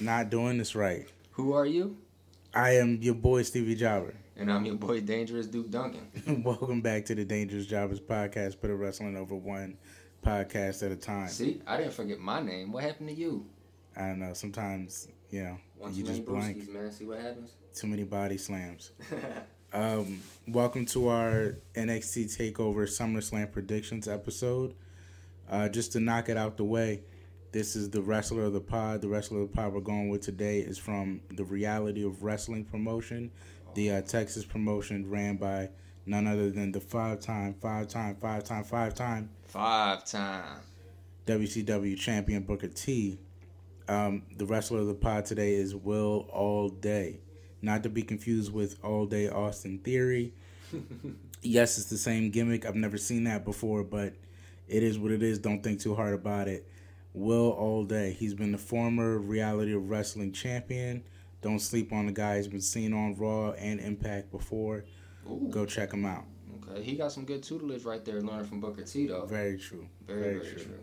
not doing this right. Who are you? I am your boy Stevie Jobber. And I'm your boy Dangerous Duke Duncan. Welcome back to the Dangerous Jobbers podcast, put a wrestling over one podcast at a time. See, I didn't forget my name. What happened to you? I don't know. Sometimes, you know, Once you you just blank. brewskis, man. See what happens. Too many body slams. Um, welcome to our NXT Takeover SummerSlam predictions episode. Uh, just to knock it out the way, this is the wrestler of the pod. The wrestler of the pod we're going with today is from the Reality of Wrestling promotion, the uh, Texas promotion ran by none other than the five-time, five-time, five-time, five-time Five time. WCW champion Booker T. Um, the wrestler of the pod today is Will All Day. Not to be confused with All Day Austin Theory. yes, it's the same gimmick. I've never seen that before, but it is what it is. Don't think too hard about it. Will All Day. He's been the former Reality of Wrestling champion. Don't sleep on the guy. He's been seen on Raw and Impact before. Ooh. Go check him out. Okay, he got some good tutelage right there, learning from Booker T though. Very true. Very, very, true.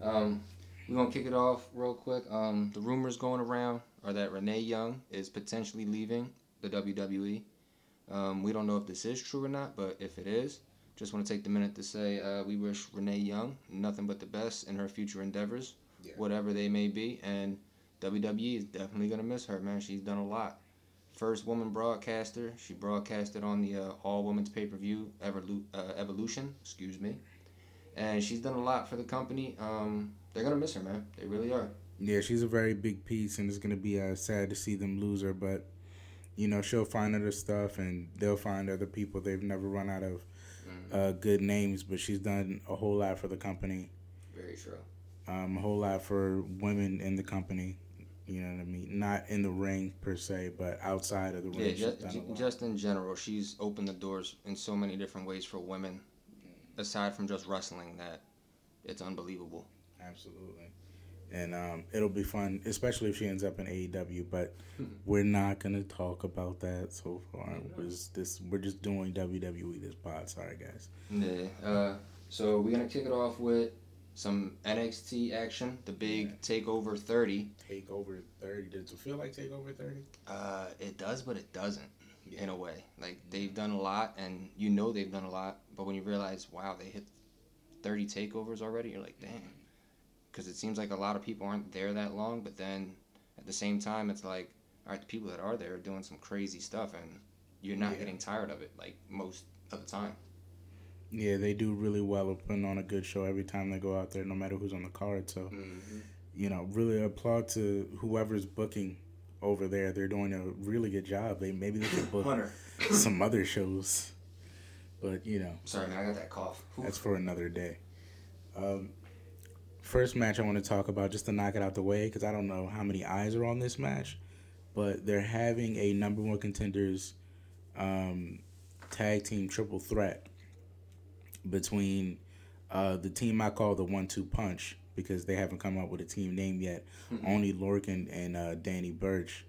Um, we're gonna kick it off real quick. Um, the rumors going around are that Renee Young is potentially leaving the WWE. Um, we don't know if this is true or not, but if it is, just want to take the minute to say uh, we wish Renee Young nothing but the best in her future endeavors, Yeah. whatever they may be. And WWE is definitely gonna miss her, man. She's done a lot. First woman broadcaster. She broadcasted on the uh, all women's pay per view Evolu- uh, Evolution. Excuse me and she's done a lot for the company. Um, they're gonna miss her, man. They really are. Yeah, she's a very big piece, and it's gonna be uh, sad to see them lose her. But you know, she'll find other stuff, and they'll find other people. They've never run out of uh, good names, but she's done a whole lot for the company, Very true. um, a whole lot for women in the company. You know what I mean? Not in the ring per se, but outside of the ring. she's just, done a lot. just in general, she's opened the doors in so many different ways for women, aside from just wrestling. That it's unbelievable. Absolutely. And um, it'll be fun, especially if she ends up in AEW. But we're not gonna talk about that so far. We're just, this we're just doing WWE this pod. Sorry, guys. Yeah. Uh, so we're gonna kick it off with some NXT action. The big Takeover 30. Takeover thirty. Does it feel like Takeover thirty? Uh, it does, but it doesn't. In a way, like they've done a lot, and you know they've done a lot. But when you realize, wow, they hit thirty takeovers already, you're like, damn. Because it seems like a lot of people aren't there that long, but then at the same time, it's like, all right, the people that are there are doing some crazy stuff, and you're not Yeah. getting tired of it, like most of the time. Yeah, they do really well at putting on a good show every time they go out there, no matter who's on the card. So Mm-hmm. you know, really applaud to whoever's booking over there. They're doing a really good job. They maybe they could book Hunter. some other shows, but you know. Sorry, man, I got that cough. Whew. That's for another day. Um, first match I want to talk about, just to knock it out the way, because I don't know how many eyes are on this match, but they're having a number one contenders um, tag team triple threat between uh, the team I call the one two punch because they haven't come up with a team name yet. Oney Lorcan and uh, Danny Birch,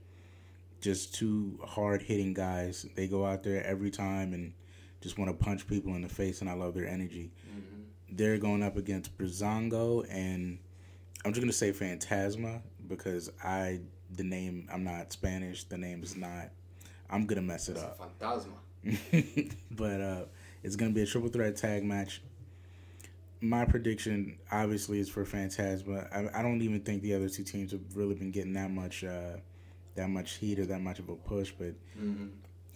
just two hard hitting guys. They go out there every time and just want to punch people in the face, and I love their energy. They're going up against Breezango and I'm just gonna say Fantasma because I the name I'm not Spanish. The name is not. I'm gonna mess it up. Fantasma. but uh, it's gonna be a triple threat tag match. My prediction, obviously, is for Fantasma. I, I don't even think the other two teams have really been getting that much, uh, that much heat or that much of a push. But Mm-hmm.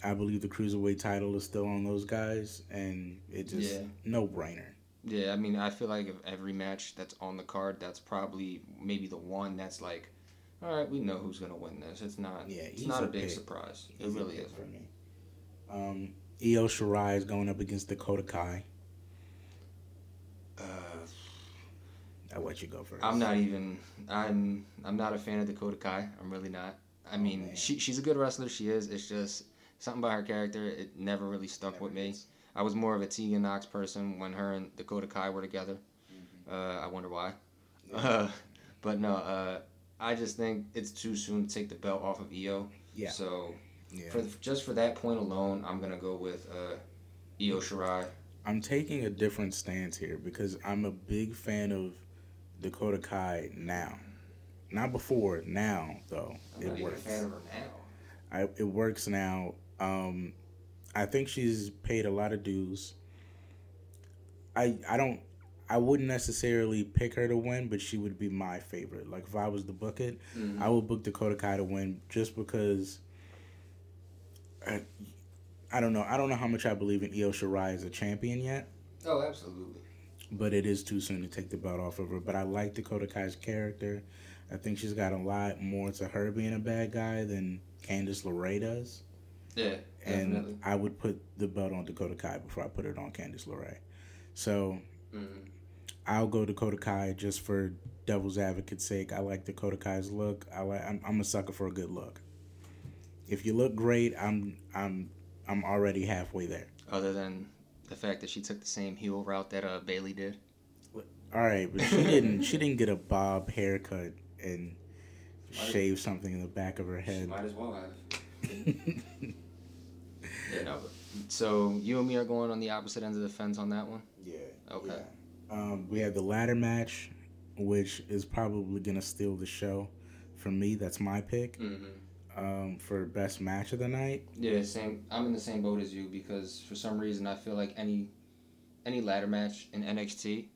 I believe the cruiserweight title is still on those guys, and it just Yeah. no brainer. Yeah, I mean, I feel like if every match that's on the card, that's probably maybe the one that's like, all right, we know who's gonna win this. It's not. Yeah, it's not a big pick. surprise. It really is. for me. Um, Io Shirai is going up against Dakota Kai. Uh, I'll let you go first. I'm not even. I'm. I'm not a fan of Dakota Kai. I'm really not. I mean, Oh, man. she she's a good wrestler. She is. It's just something about her character. It never really stuck Never with me. I was more of a Tegan Nox person when her and Dakota Kai were together. Mm-hmm. Uh, I wonder why. Uh, but no, uh, I just think it's too soon to take the belt off of Io. Yeah. So Yeah. for just for that point alone, I'm gonna go with uh, Io Shirai. I'm taking a different stance here because I'm a big fan of Dakota Kai now. Not before, now though. I'm it not even a works. fan of her now. I, it works now. Um, I think she's paid a lot of dues. I I don't I wouldn't necessarily pick her to win, but she would be my favorite. Like if I was to book it, Mhm. I would book Dakota Kai to win just because. I, I don't know. I don't know how much I believe in Io Shirai as a champion yet, Oh, absolutely. but it is too soon to take the belt off of her. But I like Dakota Kai's character. I think she's got a lot more to her being a bad guy than Candice LeRae does. Yeah, and definitely. I would put the belt on Dakota Kai before I put it on Candice LeRae. So Mhm. I'll go Dakota Kai just for devil's advocate's sake. I like Dakota Kai's look. I like. I'm, I'm a sucker for a good look. If you look great, I'm I'm I'm already halfway there. Other than the fact that she took the same heel route that uh, Bayley did. All right, but she didn't she didn't get a bob haircut and shave something in the back of her head. Might as well have. Yeah, no. But, so you and me are going on the opposite ends of the fence on that one. Yeah. Okay. yeah. Um, we had the ladder match, which is probably gonna steal the show. For me, that's my pick Mm-hmm. um, for best match of the night. Yeah, same. I'm in the same boat as you because for some reason I feel like any any ladder match in NXT,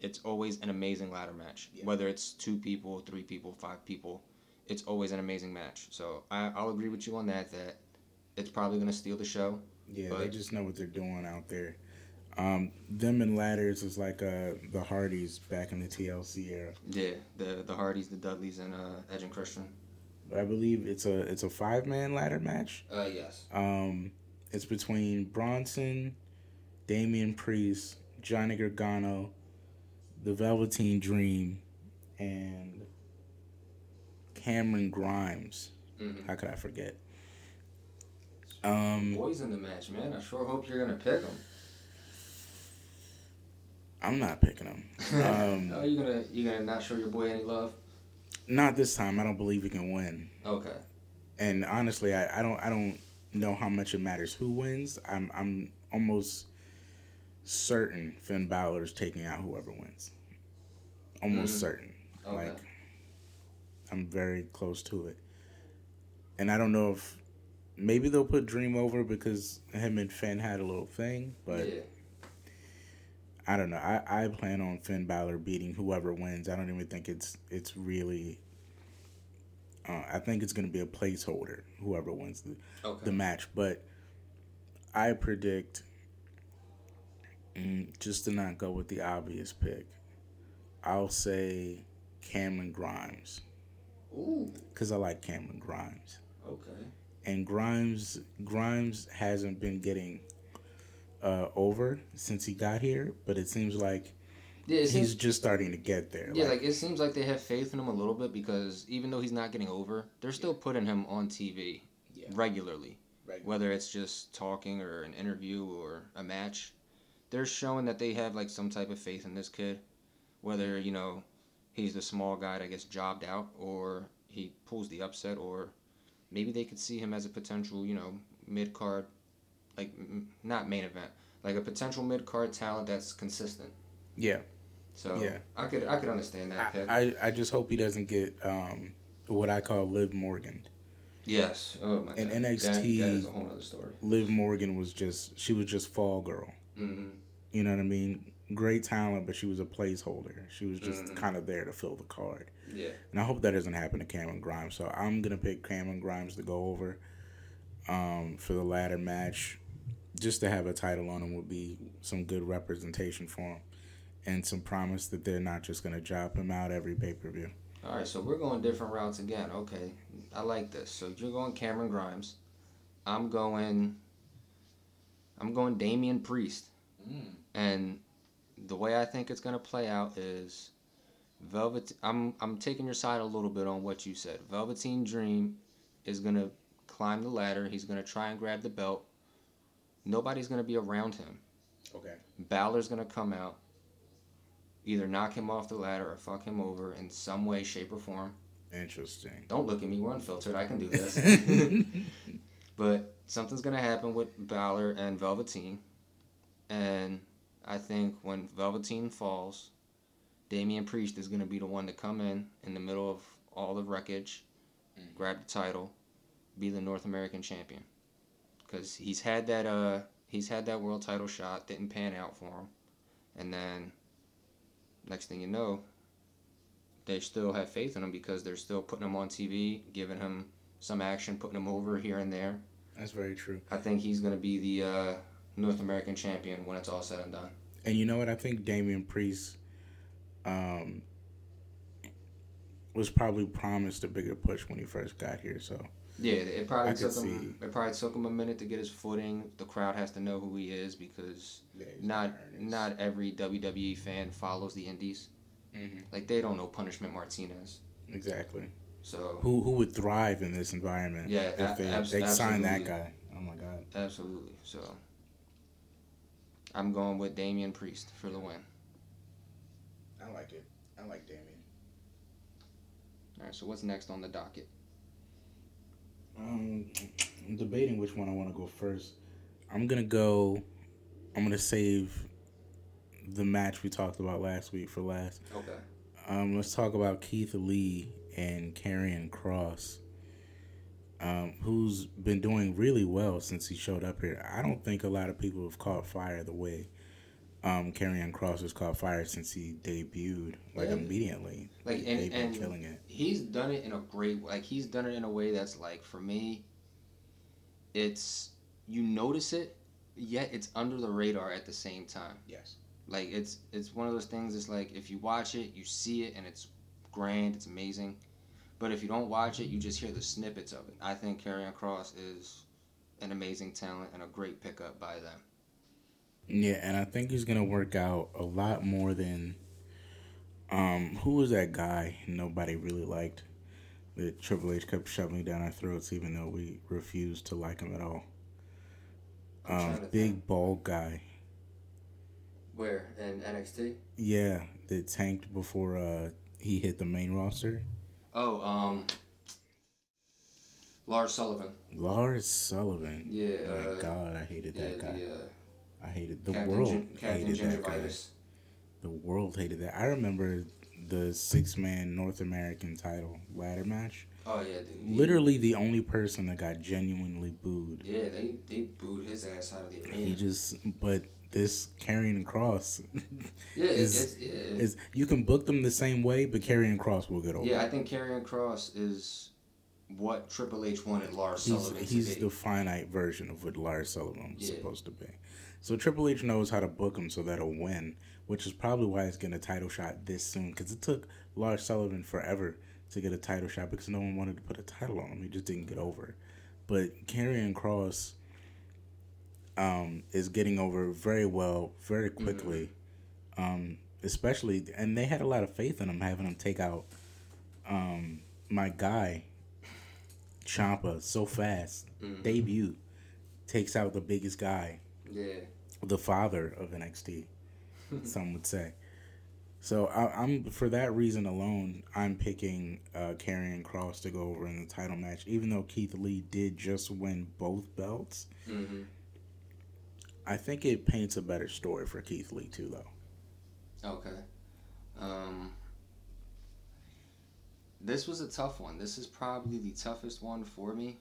it's always an amazing ladder match. Yeah. Whether it's two people, three people, five people, it's always an amazing match. So I, I'll agree with you on that. That it's probably gonna steal the show. Yeah, they just know what they're doing out there. Um, them and ladders is like uh, the Hardys back in the TLC era. Yeah, the the Hardys, the Dudleys, and uh, Edge and Christian. I believe it's a it's a five man ladder match. Uh, yes. Um, it's between Bronson, Damian Priest, Johnny Gargano, the Velveteen Dream, and Cameron Grimes. Mm-hmm. How could I forget? Um, Boys in the match, man. I sure hope you're gonna pick them. I'm not picking him. Um, Are you gonna you gonna not show your boy any love? Not this time. I don't believe he can win. Okay. And honestly, I, I don't I don't know how much it matters who wins. I'm I'm almost certain Finn Balor is taking out whoever wins. Almost Mhm. certain. Okay. Like I'm very close to it. And I don't know if maybe they'll put Dream over because him and Finn had a little thing, but yeah. I don't know. I, I plan on Finn Balor beating whoever wins. I don't even think it's it's really. Uh, I think it's going to be a placeholder. Whoever wins the Okay. the match, but I predict mm, just to not go with the obvious pick. I'll say Cameron Grimes Ooh. because I like Cameron Grimes, Okay. And Grimes Grimes hasn't been getting uh, over since he got here, but it seems like Yeah, he's seems, just starting to get there. yeah, like it seems like they have faith in him a little bit because even though he's not getting over, they're still putting him on TV Yeah. regularly. Right. Whether it's just talking or an interview or a match, they're showing that they have like some type of faith in this kid. Whether you know he's the small guy that gets jobbed out, or he pulls the upset, or maybe they could see him as a potential you know mid card, like m- not main event, like a potential mid card talent that's consistent. yeah, So Yeah. I could I could understand that pick. I, I I just hope he doesn't get um, what I call Liv Morgan. yes. Oh my god. NXT that, that is a whole other story. Liv Morgan was just she was just fall girl. hmm You know what I mean? Great talent, but she was a placeholder. She was just Mhm. kind of there to fill the card. Yeah. And I hope that doesn't happen to Cameron Grimes. So I'm gonna pick Cameron Grimes to go over um, for the ladder match. Just to have a title on him would be some good representation for him, and some promise that they're not just gonna drop him out every pay per view. All right, so we're going different routes again. Okay, I like this. So you're going Cameron Grimes. I'm going. I'm going Damian Priest, and the way I think it's gonna play out is, Velvet. I'm I'm taking your side a little bit on what you said. Velveteen Dream is gonna climb the ladder. He's gonna try and grab the belt. Nobody's gonna be around him. Okay. Balor's gonna come out, either knock him off the ladder or fuck him over in some way, shape, or form. Interesting. Don't look at me, we're unfiltered. I can do this. but something's gonna happen with Balor and Velveteen, and I think when Velveteen falls, Damian Priest is going to be the one to come in in the middle of all the wreckage, Mhm. grab the title, be the North American champion. Because he's had that uh he's had that world title shot, didn't pan out for him, and then next thing you know, they still have faith in him because they're still putting him on TV, giving him some action, putting him over here and there. That's very true. I think he's going to be the uh, North American champion when it's all said and done. And you know what? I think Damian Priest um, was probably promised a bigger push when he first got here. So Yeah, it probably I took him. It probably took him a minute to get his footing. The crowd has to know who he is because not not every WWE fan follows the Indies. Mhm. Like they don't know Punishment Martinez. exactly So who who would thrive in this environment. Yeah, if they abs- they sign that guy. Oh my god. absolutely. So I'm going with Damian Priest for the win. I like it. I like Damian. All right. So what's next on the docket? Um, I'm debating which one I want to go first. I'm gonna go. I'm gonna save the match we talked about last week for last. Okay. Um, let's talk about Keith Lee and Karrion Kross, um, who's been doing really well since he showed up here. I don't think a lot of people have caught fire the way um, Karrion Kross has caught fire since he debuted, like Yeah. immediately. Like and been and killing it. he's done it in a great like he's done it in a way that's like for me it's you notice it yet it's under the radar at the same time Yes. like it's it's one of those things it's like if you watch it you see it and it's grand it's amazing but if you don't watch it you just hear the snippets of it i think Karrion Kross is an amazing talent and a great pickup by them Yeah, and I think he's gonna work out a lot more than um who was that guy nobody really liked that Triple H kept shoving down our throats even though we refused to like him at all. Um big think. bald guy. where in nxt Yeah, that tanked before uh he hit the main roster. Oh um lars sullivan Lars Sullivan. yeah My uh, God, I hated yeah, that guy. the, uh, I hated the Captain world Captain hated that guy. The world hated that. I remember the six man North American title ladder match. Oh yeah, dude. Literally the only person that got genuinely booed. Yeah, they they booed his ass out of the arena. He just, but this Karrion Kross Yeah, is yeah. is you can book them the same way, but Karrion Kross will get over. yeah, I think Karrion Kross is what Triple H wanted Lars he's Sullivan he's the finite version of what Lars Sullivan was Yeah. supposed to be. So Triple H knows how to book him so that'll win, which is probably why he's getting a title shot this soon. Because it took Lars Sullivan forever to get a title shot because no one wanted to put a title on him. He just didn't get over. But Karrion Kross um, is getting over very well, very quickly. Um, especially, and they had a lot of faith in him, having him take out um, my guy, Ciampa, so fast. Mhm. Debut takes out the biggest guy, Yeah, the father of NXT, some would say. So I, I'm for that reason alone, I'm picking uh, Karrion Kross to go over in the title match, even though Keith Lee did just win both belts. hmm I think it paints a better story for Keith Lee too, though. okay. Um, this was a tough one. This is probably the toughest one for me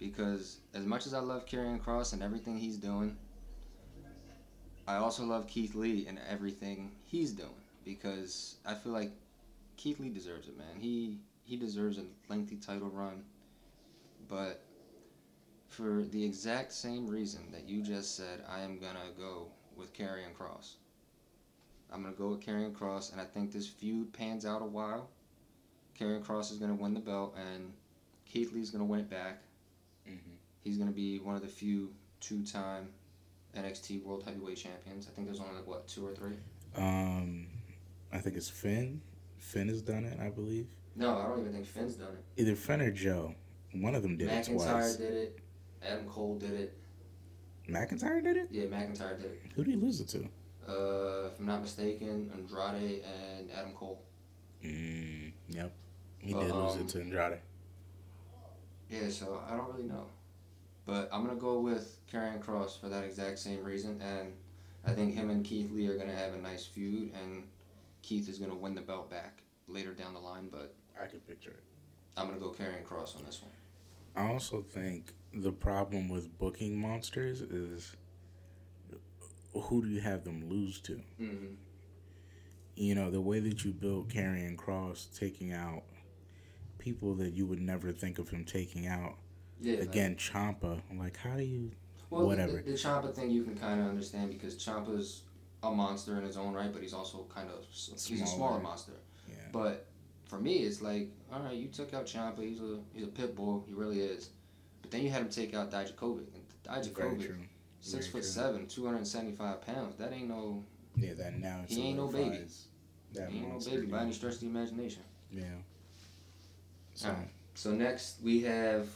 because as much as I love Karrion Kross and everything he's doing, I also love Keith Lee and everything he's doing because I feel like Keith Lee deserves it, man. He he deserves a lengthy title run, but for the exact same reason that you just said, I am gonna go with Karrion Kross. I'm gonna go with Karrion Kross, and I think this feud pans out a while. Karrion Kross is gonna win the belt, and Keith Lee's gonna win it back. Mhm. He's gonna be one of the few two-time NXT World Heavyweight Champions. I think there's only like what two or three. Um, I think it's Finn. Finn has done it, I believe. No, I don't even think Finn's done it. Either Finn or Joe. One of them did it McIntyre twice. did it. Adam Cole did it. McIntyre did it. Yeah, McIntyre did it. Who did he lose it to? Uh, if I'm not mistaken, Andrade and Adam Cole. Mm, yep. He But, did lose um, it to Andrade. Yeah, so I don't really know. But I'm going to go with Karrion Kross for that exact same reason. And I think him and Keith Lee are gonna have a nice feud, and Keith is gonna win the belt back later down the line. But I can picture it. I'm gonna go Karrion Kross on this one. I also think the problem with booking monsters is who do you have them lose to? Mm-hmm. You know, the way that you built Karrion Kross taking out people that you would never think of him taking out. Yeah. Again, Ciampa. Like, how do you. Well, whatever. The, the Ciampa thing you can kind of understand because Ciampa's a monster in his own right, but he's also kind of he's a Smaller. smaller monster. Yeah. But for me, it's like, all right, you took out Ciampa. He's a he's a pit bull. He really is. But then you had him take out Dijakovic. And Dijakovic, true. six Very foot true. seven, two hundred and seventy five pounds. That ain't no Yeah, that now He ain't no baby. That he ain't no baby by any stretch of the imagination. Yeah. So, Alright. So next we have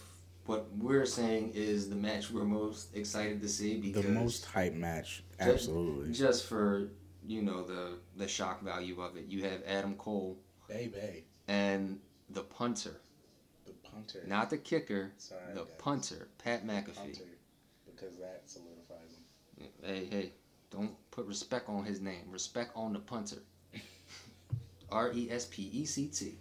what we're saying is the match we're most excited to see because the most hype match, absolutely. just for you know the the shock value of it. You have Adam Cole Baby. and the punter, punter. not the kicker, Sorry, the punter, Pat McAfee. Because that solidifies him. Hey, hey, don't put respect on his name. Respect on the punter. R E S P E C T.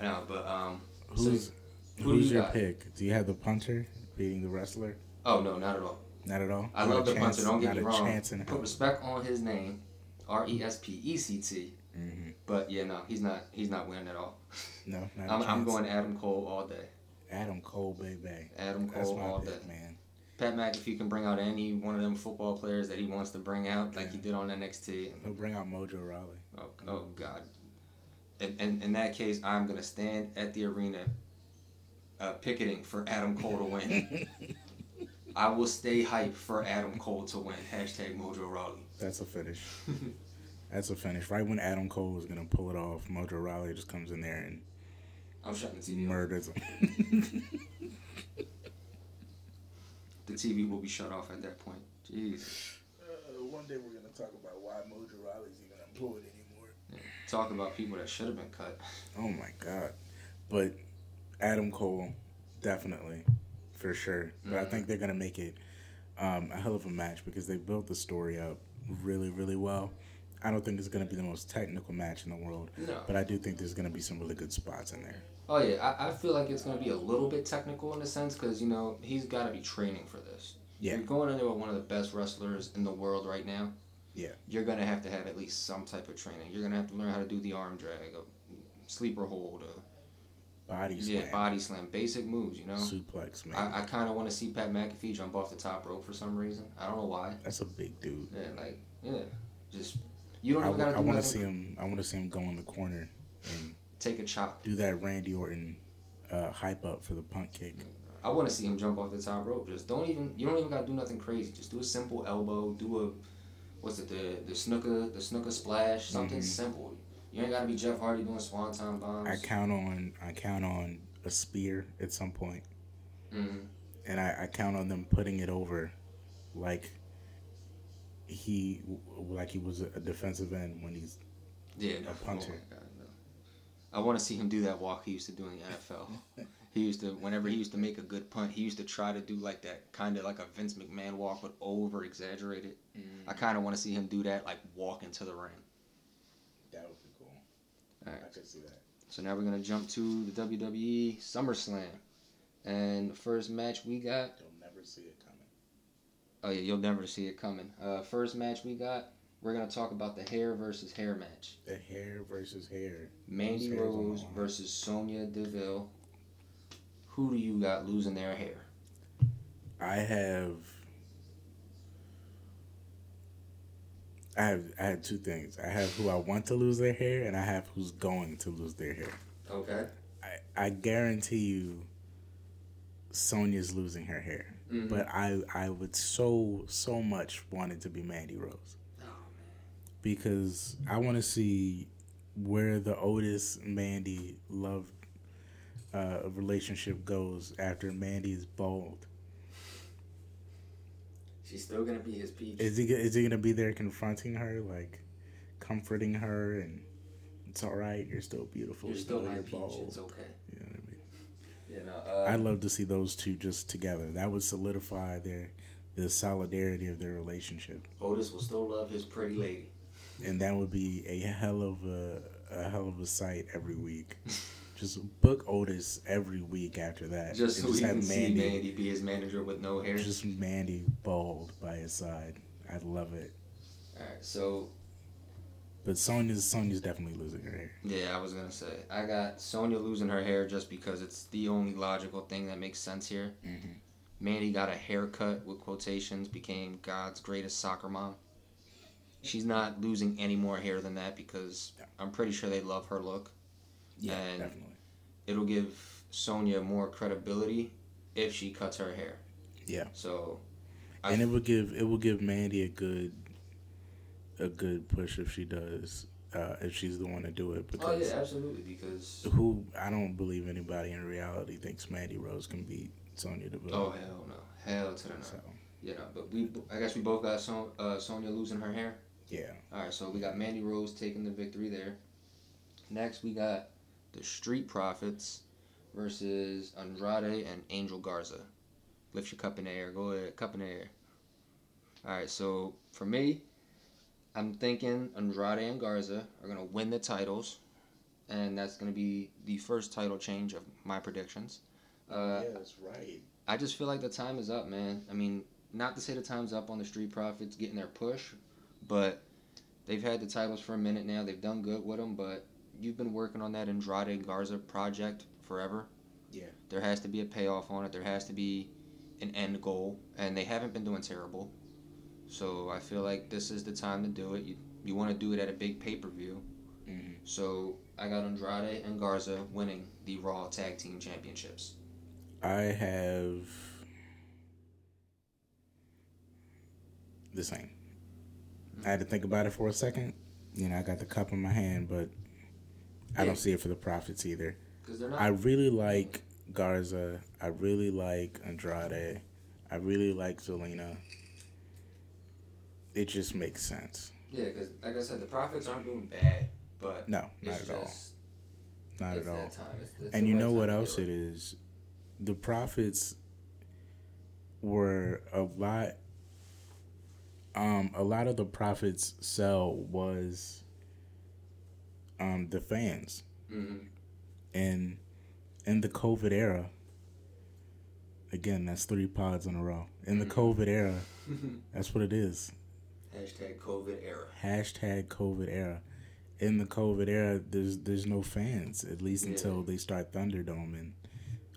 No, but um. so- Who's who who's you your got? pick? Do you have the punter beating the wrestler? oh no, not at all. Not at all. I Not love the chance- punter. Don't get not me a wrong. chance in Put hell. respect on his name, R E S P E C T. hmm But yeah, no, he's not. He's not winning at all. No, I'm. I'm going Adam Cole all day. Adam Cole, baby. Adam Cole all pick, day. man. Pat McAfee can bring out any one of them football players that he wants to bring out, like he did on NXT. He'll bring out Mojo Rawley. Oh, oh God. And, in, in that case, I'm gonna stand at the arena, uh, picketing for Adam Cole to win. I will stay hype for Adam Cole to win. Hashtag Mojo Rawley. That's a finish. That's a finish. Right when Adam Cole is gonna pull it off, Mojo Rawley just comes in there and I'm shutting the TV. off. murders him. The TV will be shut off at that point. Jeez. Uh, one day we're gonna talk about why Mojo Rawley's even employed anymore. Talk about people that should have been cut. Oh my god. But Adam Cole, definitely, for sure. But I Mhm. think they're gonna make it um, a hell of a match because they built the story up really, really well. I don't think it's gonna be the most technical match in the world, No. but I do think there's gonna be some really good spots in there. Oh yeah, I, I feel like it's gonna be a little bit technical in a sense because you know he's got to be training for this. Yeah. You're going in there with one of the best wrestlers in the world right now. Yeah. You're gonna have to have at least some type of training. You're gonna have to learn how to do the arm drag, a sleeper hold, a Body yeah slam, body slam, basic moves. You know. suplex, man. I, I kind of want to see Pat McAfee jump off the top rope for some reason. I don't know why. That's a big dude. Yeah, like yeah, just you don't I, gotta do want to see him. I want to see him go in the corner and Take a chop. do that Randy Orton uh, hype up for the punt kick. I want to see him jump off the top rope. Just don't even. You don't even gotta do nothing crazy. Just do a simple elbow. Do a, what's it? The the snooker the snooker splash. Something Mhm. simple. You ain't gotta be Jeff Hardy doing swanton bombs. I count on. I count on a spear at some point, hmm and I, I count on them putting it over, like he like he was a defensive end when he's Yeah, no. A punter. Oh my God, no. I want to see him do that walk he used to do in the NFL. he used to, whenever he used to make a good punt, he used to try to do like that, kind of like a Vince McMahon walk, but over exaggerated. Mm. I kind of want to see him do that, like walk into the ring. that would be cool. All right. I could see that. So now we're gonna jump to the WWE SummerSlam, and the first match we got. You'll never see it coming. Oh yeah, you'll never see it coming. Uh, first match we got. We're gonna talk about the hair versus hair match. The hair versus hair. Mandy Those hairs on the Rose versus Sonya Deville. Who do you got losing their hair? I have. I have I have two things. I have who I want to lose their hair, and I have who's going to lose their hair. Okay. I, I guarantee you, Sonya's losing her hair. Mhm. But I I would so so much want it to be Mandy Rose Oh, because I want to see where the Otis Mandy love uh, relationship goes after Mandy is bald. She's still gonna be his peach. Is he is he gonna be there confronting her, like comforting her, and it's all right. You're still beautiful. You're still my peach. bald." It's okay. You know what I mean? You know. Uh, I'd love to see those two just together. That would solidify their the solidarity of their relationship. Otis will still love his pretty lady. And that would be a hell of a a hell of a sight every week. just book Otis every week after that. Just so we can see Mandy be his manager with no hair. Just Mandy bald by his side. I'd love it. All right, so But Sonya's Sonya's definitely losing her hair. yeah, I was gonna say I got Sonya losing her hair just because it's the only logical thing that makes sense here. Mm-hmm. Mandy got a haircut with quotations, became God's greatest soccer mom. She's not losing any more hair than that because I'm pretty sure they love her look. Yeah, And- definitely. It'll give Sonya more credibility if she cuts her hair. Yeah. So, I and it would give it will give Mandy a good a good push if she does uh, if she's the one to do it because oh because yeah, absolutely because who I don't believe anybody in reality thinks Mandy Rose can beat Sonya Deville. oh hell no, hell to the no. so You know, but we I guess we both got Son, uh, Sonya losing her hair. yeah, All right, so we got Mandy Rose taking the victory there. Next, we got the Street Profits versus Andrade and Angel Garza. Lift your cup in the air. Go ahead, cup in the air. All right, so for me, I'm thinking Andrade and Garza are gonna win the titles, and that's gonna be the first title change of my predictions. Uh, yeah, that's right. I just feel like the time is up, man. I mean, not to say the time's up on the Street Profits getting their push, but they've had the titles for a minute now. They've done good with them, but you've been working on that Andrade Garza project forever. Yeah. There has to be a payoff on it. There has to be an end goal, and they haven't been doing terrible. So I feel like this is the time to do it. You you want to do it at a big pay per view. Mhm. So I got Andrade and Garza winning the Raw Tag Team Championships. I have the same. I had to think about it for a second. You know, I got the cup in my hand, but I Yeah. don't see it for the profits either. Not. I really like Garza. I really like Andrade. I really like Zelina. It just makes sense. Yeah, because like I said, the profits aren't doing bad, but No, not at all. Not at all. It's, it's And you know what else it is? The profits were a lot. Um, a lot of the profits sell was um the fans, Mhm. and in the COVID era. Again, that's three pods in a row. In the Mhm. COVID era, that's what it is. Hashtag COVID era. Hashtag COVID era. In the COVID era, there's there's no fans at least Yeah. until they start Thunderdome and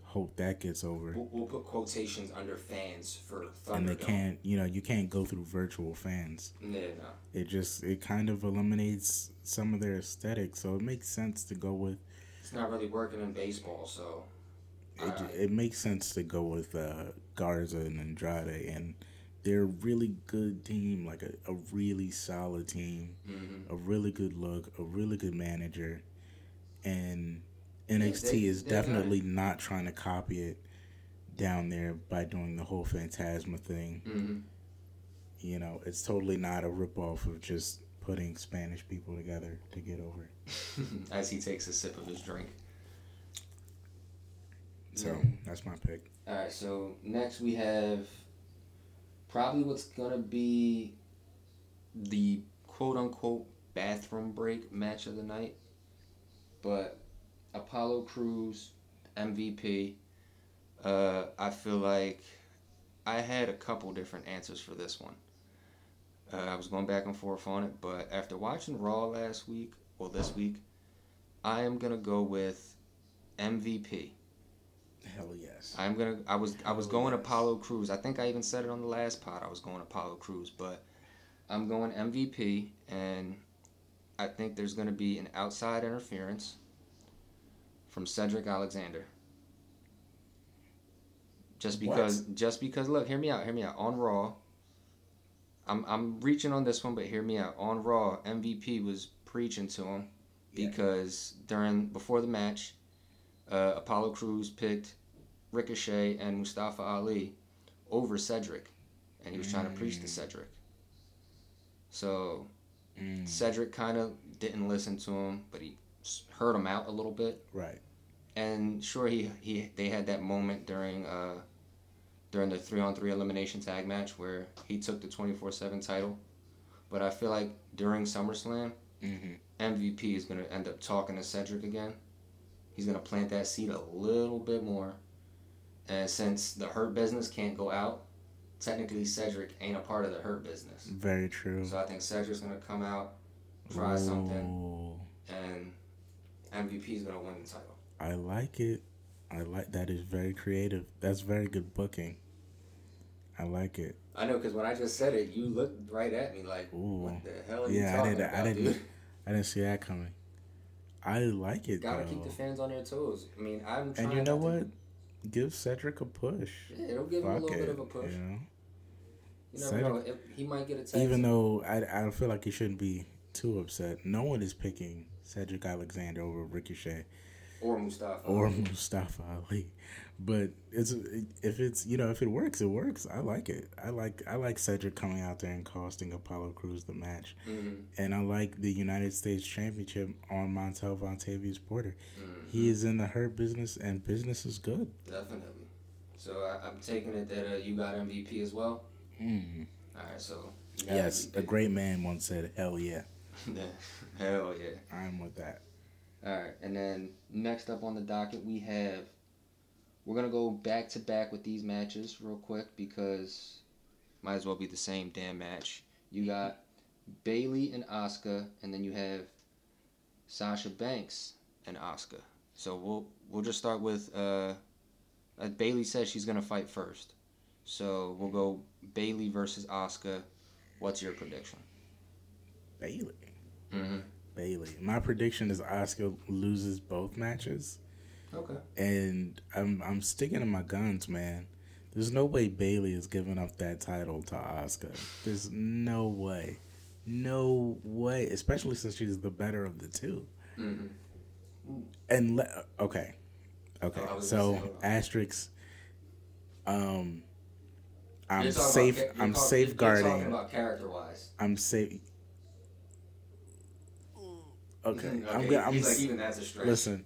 hope that gets over. We'll, we'll put quotations under fans for Thunderdome. and they can't you know you can't go through virtual fans Yeah, no. it just it kind of eliminates some of their aesthetic so it makes sense to go with It's not really working in baseball, so. it, it makes sense to go with uh, garza and andrade and they're a really good team like a, a really solid team mhm. a really good look a really good manager and nxt they- is they got it. definitely not trying to copy it down there by doing the whole Fantasma thing Mhm. you know, it's totally not a ripoff of just putting Spanish people together to get over. As he takes a sip of his drink. So Yeah. that's my pick. All right, so next we have probably what's gonna be the quote unquote bathroom break match of the night, but Apollo Crews MVP. Uh, I feel like I had a couple different answers for this one. Uh, I was going back and forth on it, but after watching Raw last week or this week, I am gonna go with MVP. Hell yes. I'm gonna. I was. I was going yes. Apollo Crews. I think I even said it on the last pod. I was going Apollo Crews, but I'm going MVP, and I think there's gonna be an outside interference from Cedric Alexander. Just because. Just because. Look, hear me out. Hear me out. On Raw. I'm I'm reaching on this one, but hear me out. On Raw, MVP was preaching to him Yeah. because during before the match, uh, Apollo Crews picked Ricochet and Mustafa Ali over Cedric, and he was trying to preach to Mm. Cedric. So Mm, Cedric kind of didn't listen to him, but he heard him out a little bit. right. And sure, he, he they had that moment during uh, during the three on three elimination tag match where he took the twenty four seven title. But I feel like during SummerSlam, Mm-hmm. MVP is gonna end up talking to Cedric again. He's gonna plant that seed a little bit more. And since the Hurt business can't go out, technically Cedric ain't a part of the Hurt business. Very true. So I think Cedric's gonna come out, try something, Ooh, and MVP's gonna win the title. I like it. I like that is very creative. That's very good booking. I like it. I know because when I just said it, you looked right at me like, Ooh. "What the hell are you Yeah, I didn't. about, I didn't. dude?" I didn't see that coming. I like it Gotta though. keep the fans on their toes. I mean, I'm trying. and you know to- what? Give Cedric a push. Yeah, it'll give him a little it. bit of a push. You know? You never Cedric- know. He might get a text. Even though I, I feel like he shouldn't be too upset. No one is picking Cedric Alexander over Ricochet or Mustafa. or Mustafa Ali. But it's if it's you know if it works, it works. I like it. I like I like Cedric coming out there and costing Apollo Crews the match, Mhm. and I like the United States Championship on Montel Vontavious Porter. Mhm. He is in the hurt business, and business is good. Definitely. So I, I'm taking it that uh, you got MVP as well. Mm. All right. So Yes, a great man once said, "Hell yeah, Hell yeah. I'm with that." All right, and then next up on the docket we have. We're gonna go back to back with these matches real quick because might as well be the same damn match. You got Bayley and Asuka, and then you have Sasha Banks and Asuka. So we'll we'll just start with uh, uh Bayley says she's gonna fight first. So we'll go Bayley versus Asuka. What's your prediction? Bayley. Mm-hmm. Bayley. My prediction is Asuka loses both matches, Okay. and I'm I'm sticking to my guns, man. There's no way Bayley is giving up that title to Asuka. There's no way, no way. Especially since she's the better of the two. Mm-hmm. And le- okay, okay. Oh, so gonna asterisk. Um, I'm safe. about, I'm talk- You're safeguarding. talking about character wise. I'm safe. Okay, okay. I'm gonna. I'm He's like even that's a stretch. Listen,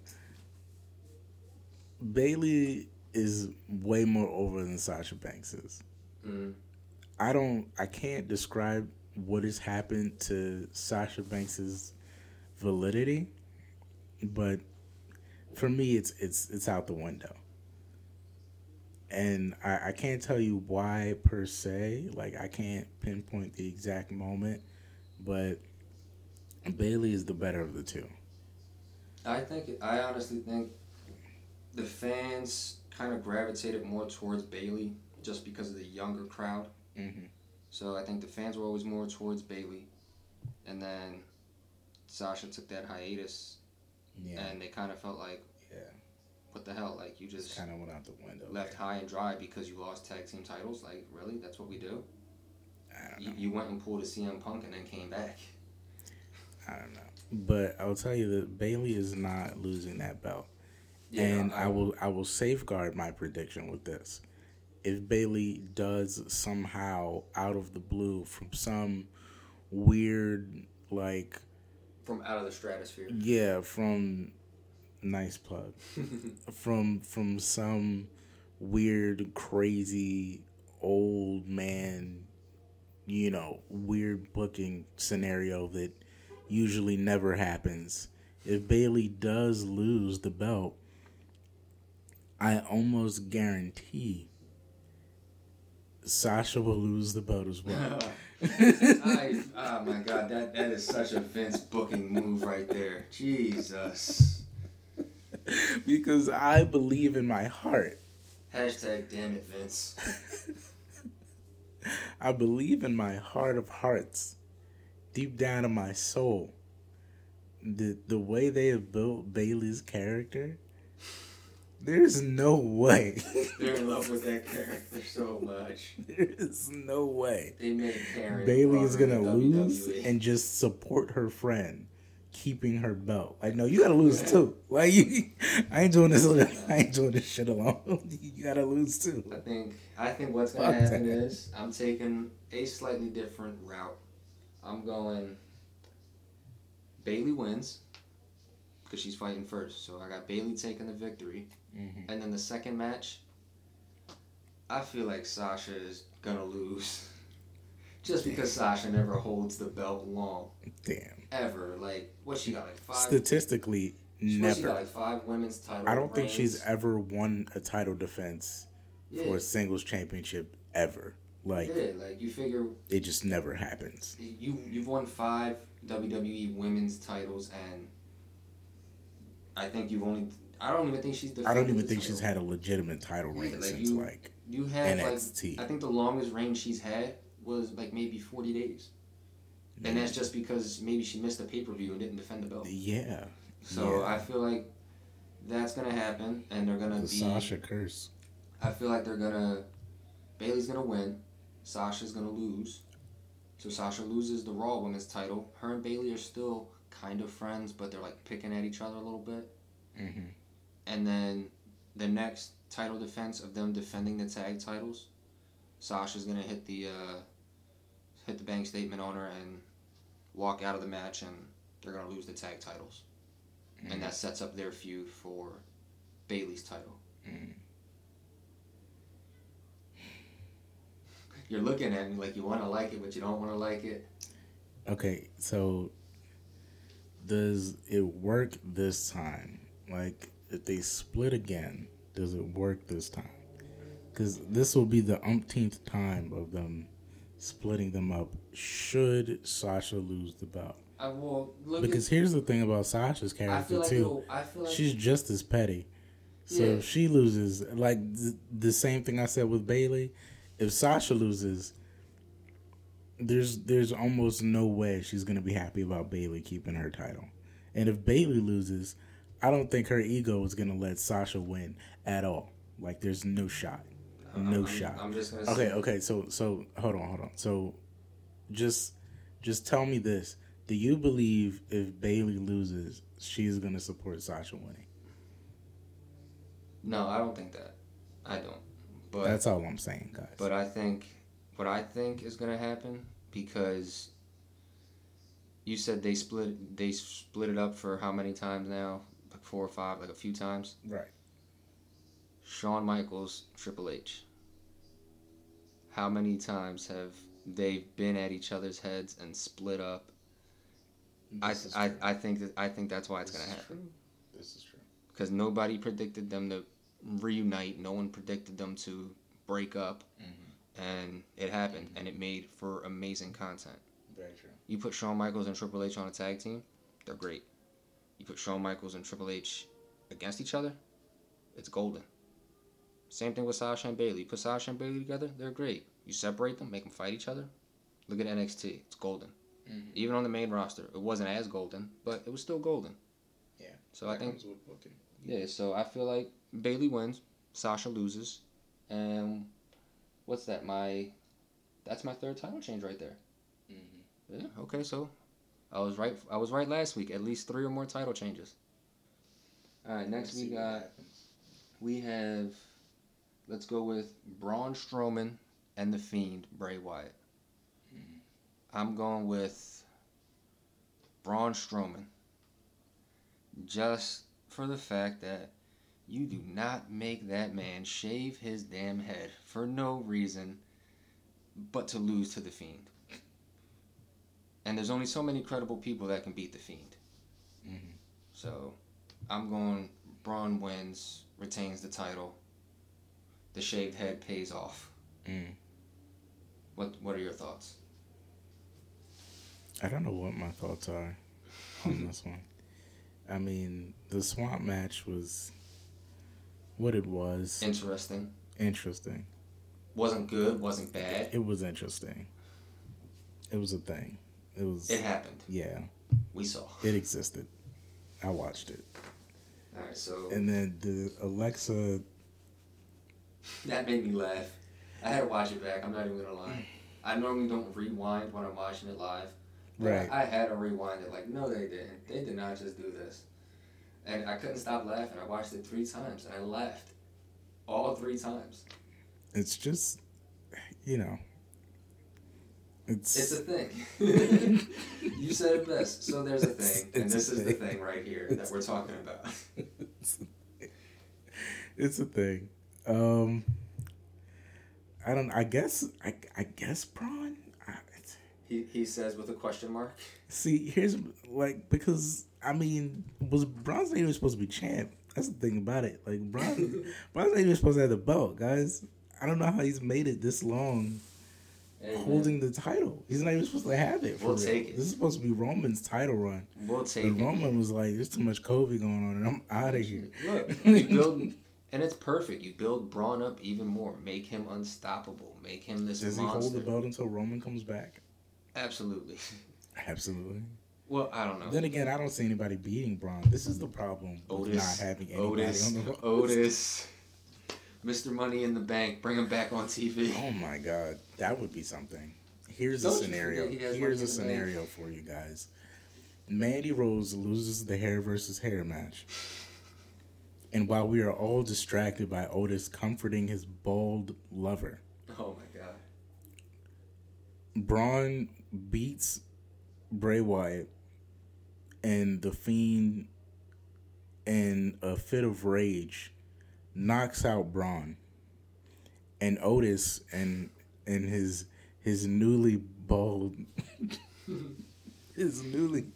Bayley is way more over than Sasha Banks is. Mhm. I don't. I can't describe what has happened to Sasha Banks's validity, but for me, it's it's it's out the window. And I, I can't tell you why per se. Like I can't pinpoint the exact moment, but Bayley is the better of the two. I think I honestly think the fans kind of gravitated more towards Bayley just because of the younger crowd. Mm-hmm. So I think the fans were always more towards Bayley, and then Sasha took that hiatus, Yeah, and they kind of felt like, yeah. what the hell? Like you Just kind of went out the window. left high and dry because you lost tag team titles. Like really, that's what we do. I don't You, you went and pulled a CM Punk and then came back. I don't know. But I'll tell you that Bayley is not losing that belt. Yeah, and I will I will safeguard my prediction with this. If Bayley does somehow out of the blue from some weird like from out of the stratosphere. yeah, from nice plug. from from some weird crazy old man you know weird booking scenario that usually never happens if bayley does lose the belt i almost guarantee sasha will lose the belt as well I, oh my god, that, that is such a Vince booking move right there. Jesus. because i believe in my heart Hashtag damn it, Vince. I believe in my heart of hearts, deep down in my soul, the the way they have built Bayley's character, there's no way. They're in love with that character so much. there is no way They made Karen. Bayley is gonna lose WWE. and just support her friend. Keeping her belt, like no, you gotta lose too. Like you, I ain't doing this. I ain't doing this shit alone. You gotta lose too. I think I think what's gonna Fuck happen that. is I'm taking a slightly different route. I'm going. Bayley wins because she's fighting first, so I got Bayley taking the victory, Mhm. and then the second match. I feel like Sasha is gonna lose. Just because Sasha never holds the belt long. Damn. Ever. Like, what she got, like five? Statistically, She, what, she got never. like five women's title I don't think she's ever won a title defense Yeah. for a singles championship ever. Like Yeah, like you figure it just never happens. you you've won five WWE women's titles and I think you've only I don't even think she's I don't even think she's had a legitimate title Yeah, reign like since you- like you had NXT. like I think the longest reign she's had was like maybe forty days. And that's just because maybe she missed a pay per view and didn't defend the belt. yeah. So yeah. I feel like that's gonna happen and they're gonna the be Sasha curse. I feel like they're gonna Bayley's gonna win, Sasha's gonna lose. So Sasha loses the Raw Women's title. Her and Bayley are still kind of friends, but they're like picking at each other a little bit. hmm And then the next title defense of them defending the tag titles, Sasha's gonna hit the uh, hit the bank statement on her and walk out of the match, and they're gonna lose the tag titles, and that sets up their feud for Bayley's title. Mhm. You're looking at me like you want to like it, but you don't want to like it. Okay, so does it work this time? Like, if they split again, does it work this time? Because this will be the umpteenth time of them splitting them up. Should Sasha lose the belt? I will look Because at. here's the thing about Sasha's I character feel like too. I feel like She's just as petty. So Yeah. if she loses, like th- the same thing I said with Bayley, if Sasha loses, there's there's almost no way she's gonna be happy about Bayley keeping her title. And if Bayley loses, I don't think her ego is gonna let Sasha win at all. Like there's no shot, no I'm, shot. I'm just gonna Okay, okay. So so hold on, hold on. So just just tell me this: Do you believe if Bayley loses, she's gonna support Sasha winning? No, I don't think that. I don't. But That's all I'm saying, guys. But I think what I think is gonna happen because you said they split they split it up for how many times now? Like four or five, like a few times. right. Shawn Michaels, Triple H. How many times have they been at each other's heads and split up? I, I, I think that I think that's why it's gonna happen This is true. because nobody predicted them to reunite. No one predicted them to break up, and it happened, and it made for amazing content. Very true. You put Shawn Michaels and Triple H on a tag team, they're great. You put Shawn Michaels and Triple H against each other, it's golden. Same thing with Sasha and Bayley. You put Sasha and Bayley together, they're great. You separate them, make them fight each other. Look at NXT, it's golden. Mhm. Even on the main roster, it wasn't as golden, but it was still golden. Yeah. So I think yeah, so I feel like Bayley wins, Sasha loses, and what's that? My that's my third title change right there. Mm-hmm. Yeah. Okay, so I was right. I was right last week. At least three or more title changes. All right, next we got we have. Let's go with Braun Strowman and the Fiend Bray Wyatt. I'm going with Braun Strowman. Just for the fact that you do not make that man shave his damn head for no reason but to lose to the Fiend. And there's only so many credible people that can beat the Fiend. Mhm. So I'm going Braun wins, retains the title. The shaved head pays off. Mm. What What are your thoughts? I don't know what my thoughts are on this one. I mean, the swamp match was what it was. Interesting. Interesting. Wasn't good. Wasn't bad. It was interesting. It was a thing. It was. It happened. yeah, We saw. it existed. I watched it, All right. So and then the Alexa. that made me laugh. I had to watch it back. I'm not even gonna lie. I normally don't rewind when I'm watching it live. Right. I, I had to rewind it. Like, no, they didn't. They did not just do this. And I couldn't stop laughing. I watched it three times, and I laughed all three times. It's just, you know. It's. It's a thing. you said it best. So there's a thing, and It's this a is the thing. thing right here that we're talking about. it's, it's a thing. Um, I don't. I guess. I, I guess Braun. He he says with a question mark. see, here's like because I mean, was Braun's not even supposed to be champ? That's the thing about it. Like Braun, Braun's not even supposed to have the belt, guys. I don't know how he's made it this long man, holding the title. He's not even supposed to have it. We'll real. take it. This is supposed to be Roman's title run. we'll take And it. Roman was like, "There's too much COVID going on, and I'm out of here." Look, you build, and it's perfect. You build Braun up even more. Make him unstoppable. Make him this Does he hold the belt until Roman comes back? Absolutely. Absolutely. Well, I don't know. Then again, I don't see anybody beating Braun. This is the problem with Otis, not having anybody Otis, on the Otis, Mr. Money in the Bank. Bring him back on TV. Oh my god, that would be something. Here's Don't a scenario. he Here's a the bank. scenario for you guys. Mandy Rose loses the hair versus hair match. And while we are all distracted by Otis comforting his bald lover, Oh my god. Braun beats Bray Wyatt and the Fiend in a fit of rage knocks out Braun. And Otis and and his his newly bald his newly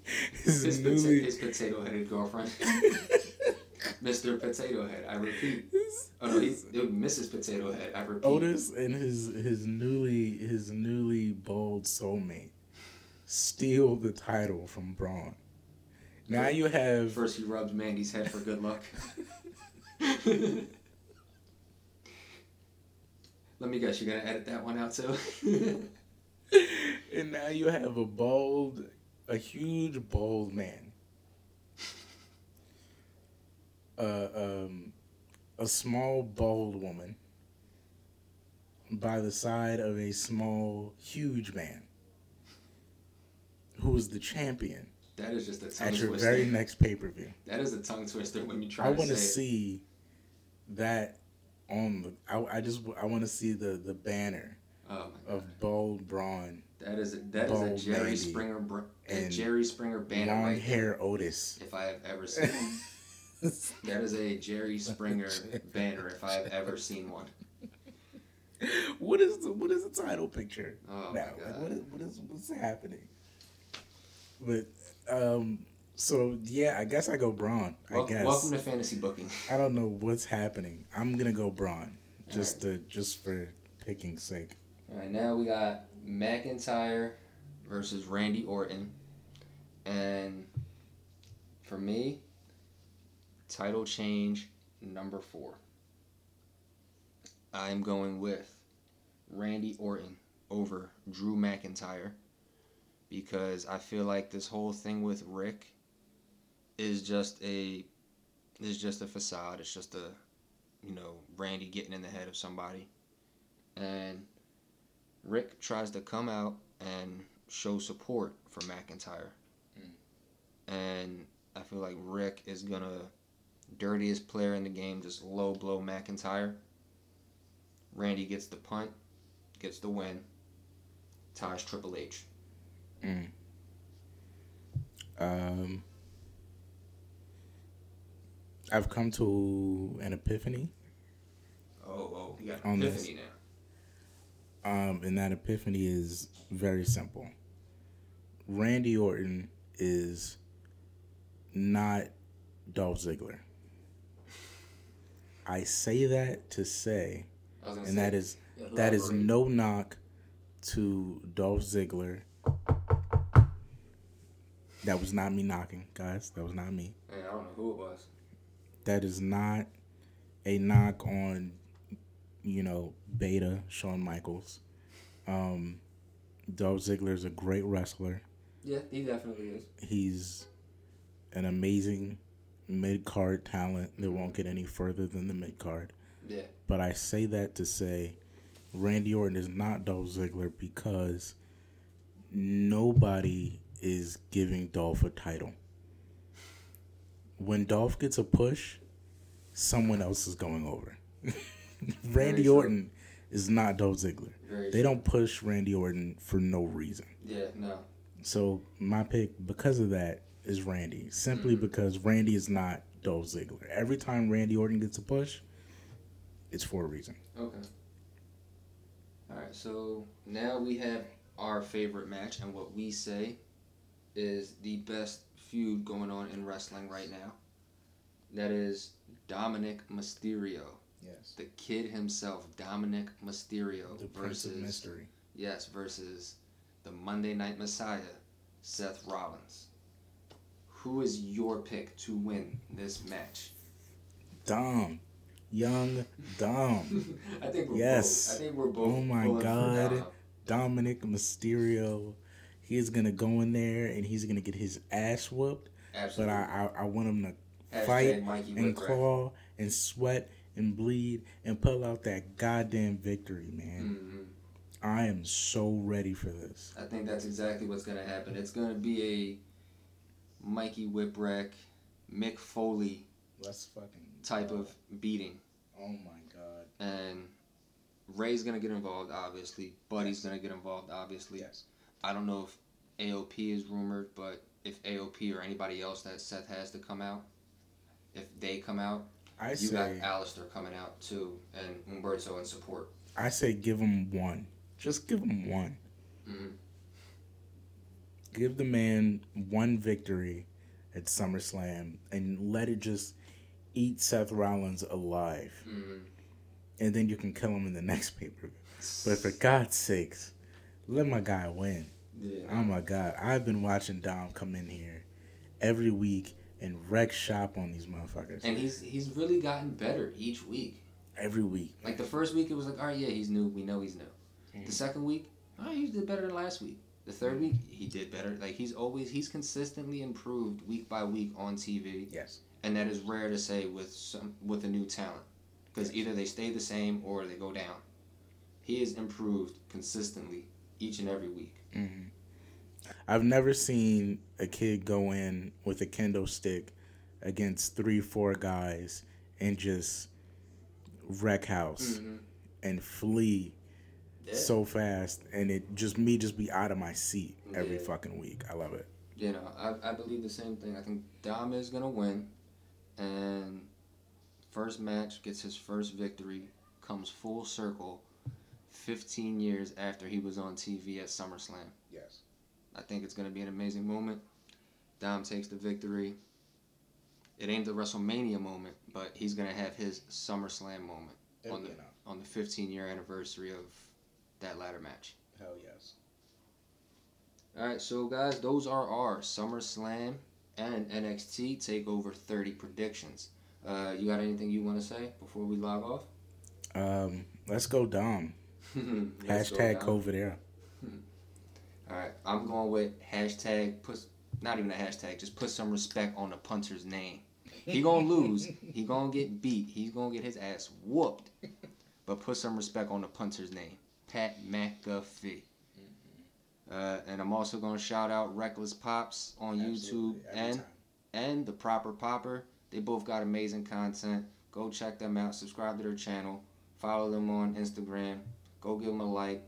his, His, newly his potato headed girlfriend. Mr. Potato Head. I repeat. Oh no, he's Mrs. Potato Head. I repeat. Otis and his his newly his newly bald soulmate steal the title from Braun. Now you have First, he rubs Mandy's head for good luck. Let me guess, you're gonna edit that one out too. and now you have a bald, a huge bald man. Uh, um, a small bald woman by the side of a small, huge man who is the champion that is just a tongue at your twister. very next pay per view. That is a tongue twister when you try I to want to say. it. see that on the. I, I just I want to see the the banner Oh of bald Braun. that is a, that is a Jerry Springer a and Jerry Springer banner long right hair Otis. If I have ever seen that is a Jerry Springer banner. If I have ever seen one. what is the what is the title picture Oh now? Like, god. what is what is what's happening? But um, so yeah, I guess I go Braun. I guess Welcome to fantasy booking. I don't know what's happening. I'm gonna go Braun just to just for picking sake. All right, now we got McIntyre versus Randy Orton, and for me, title change number four. I'm going with Randy Orton over Drew McIntyre because I feel like this whole thing with Rick is just a is just a facade. It's just a you know Randy getting in the head of somebody, and Rick tries to come out and show support for McIntyre. Mm. And I feel like Rick is gonna dirtiest player in the game, just low blow McIntyre. Randy gets the punt, gets the win, ties Triple H. Um, I've come to an epiphany, Oh, oh, you got epiphany this. now. um, and that epiphany is very simple. Randy Orton is not Dolph Ziggler. I say that to say, I was gonna and say, that is that is no knock to Dolph Ziggler. That was not me knocking, guys. That was not me. Man, I don't know who it was. that is not a knock on you know beta Shawn Michaels. Um, Dolph Ziggler is a great wrestler. Yeah, he definitely is. He's an amazing mid card talent that won't get any further than the mid card. Yeah. But I say that to say Randy Orton is not Dolph Ziggler because nobody is giving Dolph a title. When Dolph gets a push, someone else is going over. Randy true. Orton is not Dolph Ziggler. Very They don't push Randy Orton for no reason. Yeah, no. So my pick because of that is Randy. Simply mm-hmm. because Randy is not Dolph Ziggler. Every time Randy Orton gets a push, it's for a reason. Okay. All right, so now we have our favorite match, and what we say is the best feud going on in wrestling right now. That is Dominic Mysterio, Yes. the kid himself, Dominic Mysterio, The Prince of versus Mystery. yes, versus the Monday Night Messiah, Seth Rollins. Who is your pick to win this match? Dom. Young Dom. I think we're Yes. both. I think we're both. Oh my God. Dom. Dominic Mysterio. He's gonna go in there and he's gonna get his ass whooped. But I I, I want him to Hashtag fight Mikey and claw and sweat and bleed and pull out that goddamn victory, man. Mhm. I am so ready for this. I think that's exactly what's going to happen. It's going to be a Mikey Whipwreck, Mick Foley Let's fucking type of beating. Oh my god. And Rey's to get involved, obviously. Buddy's Yes. to get involved, obviously. Yes. I don't know if AOP is rumored, but if AOP or anybody else that Seth has to come out, if they come out, I you say got Aleister coming out too, and Humberto in support. I say give him one. Just give him one. Mhm. Give the man one victory at SummerSlam and let it just eat Seth Rollins alive. Mhm. And then you can kill him in the next pay per view. But for God's sakes, let my guy win. Yeah. Oh my God. I've been watching Dom come in here every week and wreck shop on these motherfuckers. And he's he's really gotten better each week. every week. Like the first week, it was like, all right, yeah, he's new. We know he's new. Mhm. The second week, oh, he did better than last week. The third week, he did better. Like he's always he's consistently improved week by week on TV, Yes. and that is rare to say with some with a new talent, because Yes. either they stay the same or they go down. He has improved consistently each and every week. hmm I've never seen a kid go in with a kendo stick against three, four guys and just wreck house Mm-hmm. and flee Yeah. so fast, and it just me just be out of my seat every Yeah. fucking week. I love it. you know, I, I believe the same thing. I think Dom is gonna win, and first match gets his first victory, comes full circle, fifteen years after he was on TV at SummerSlam. Yes. I think it's gonna be an amazing moment. Dom takes the victory. It ain't the WrestleMania moment, but he's gonna have his SummerSlam moment on the on the 15 year anniversary of that ladder match. Hell yes. All right, so guys, those are our SummerSlam and NXT Takeover 30 predictions. Uh, you got anything you want to say before we log off? Um, let's go Dom. Let's go Hashtag down. COVID era. All right, I'm going with hashtag put not even a hashtag, just put some respect on the punter's name. He gonna lose. He gonna get beat. He's gonna get his ass whooped. But put some respect on the punter's name, Pat McAfee. Uh, and I'm also gonna shout out Reckless Pops on YouTube and and the Proper Popper. They both got amazing content. Go check them out. Subscribe to their channel. Follow them on Instagram. Go give them a like.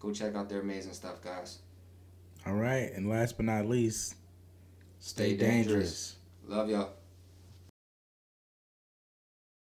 Go check out their amazing stuff, guys. All right, and last but not least, stay, Stay dangerous. dangerous. Love y'all.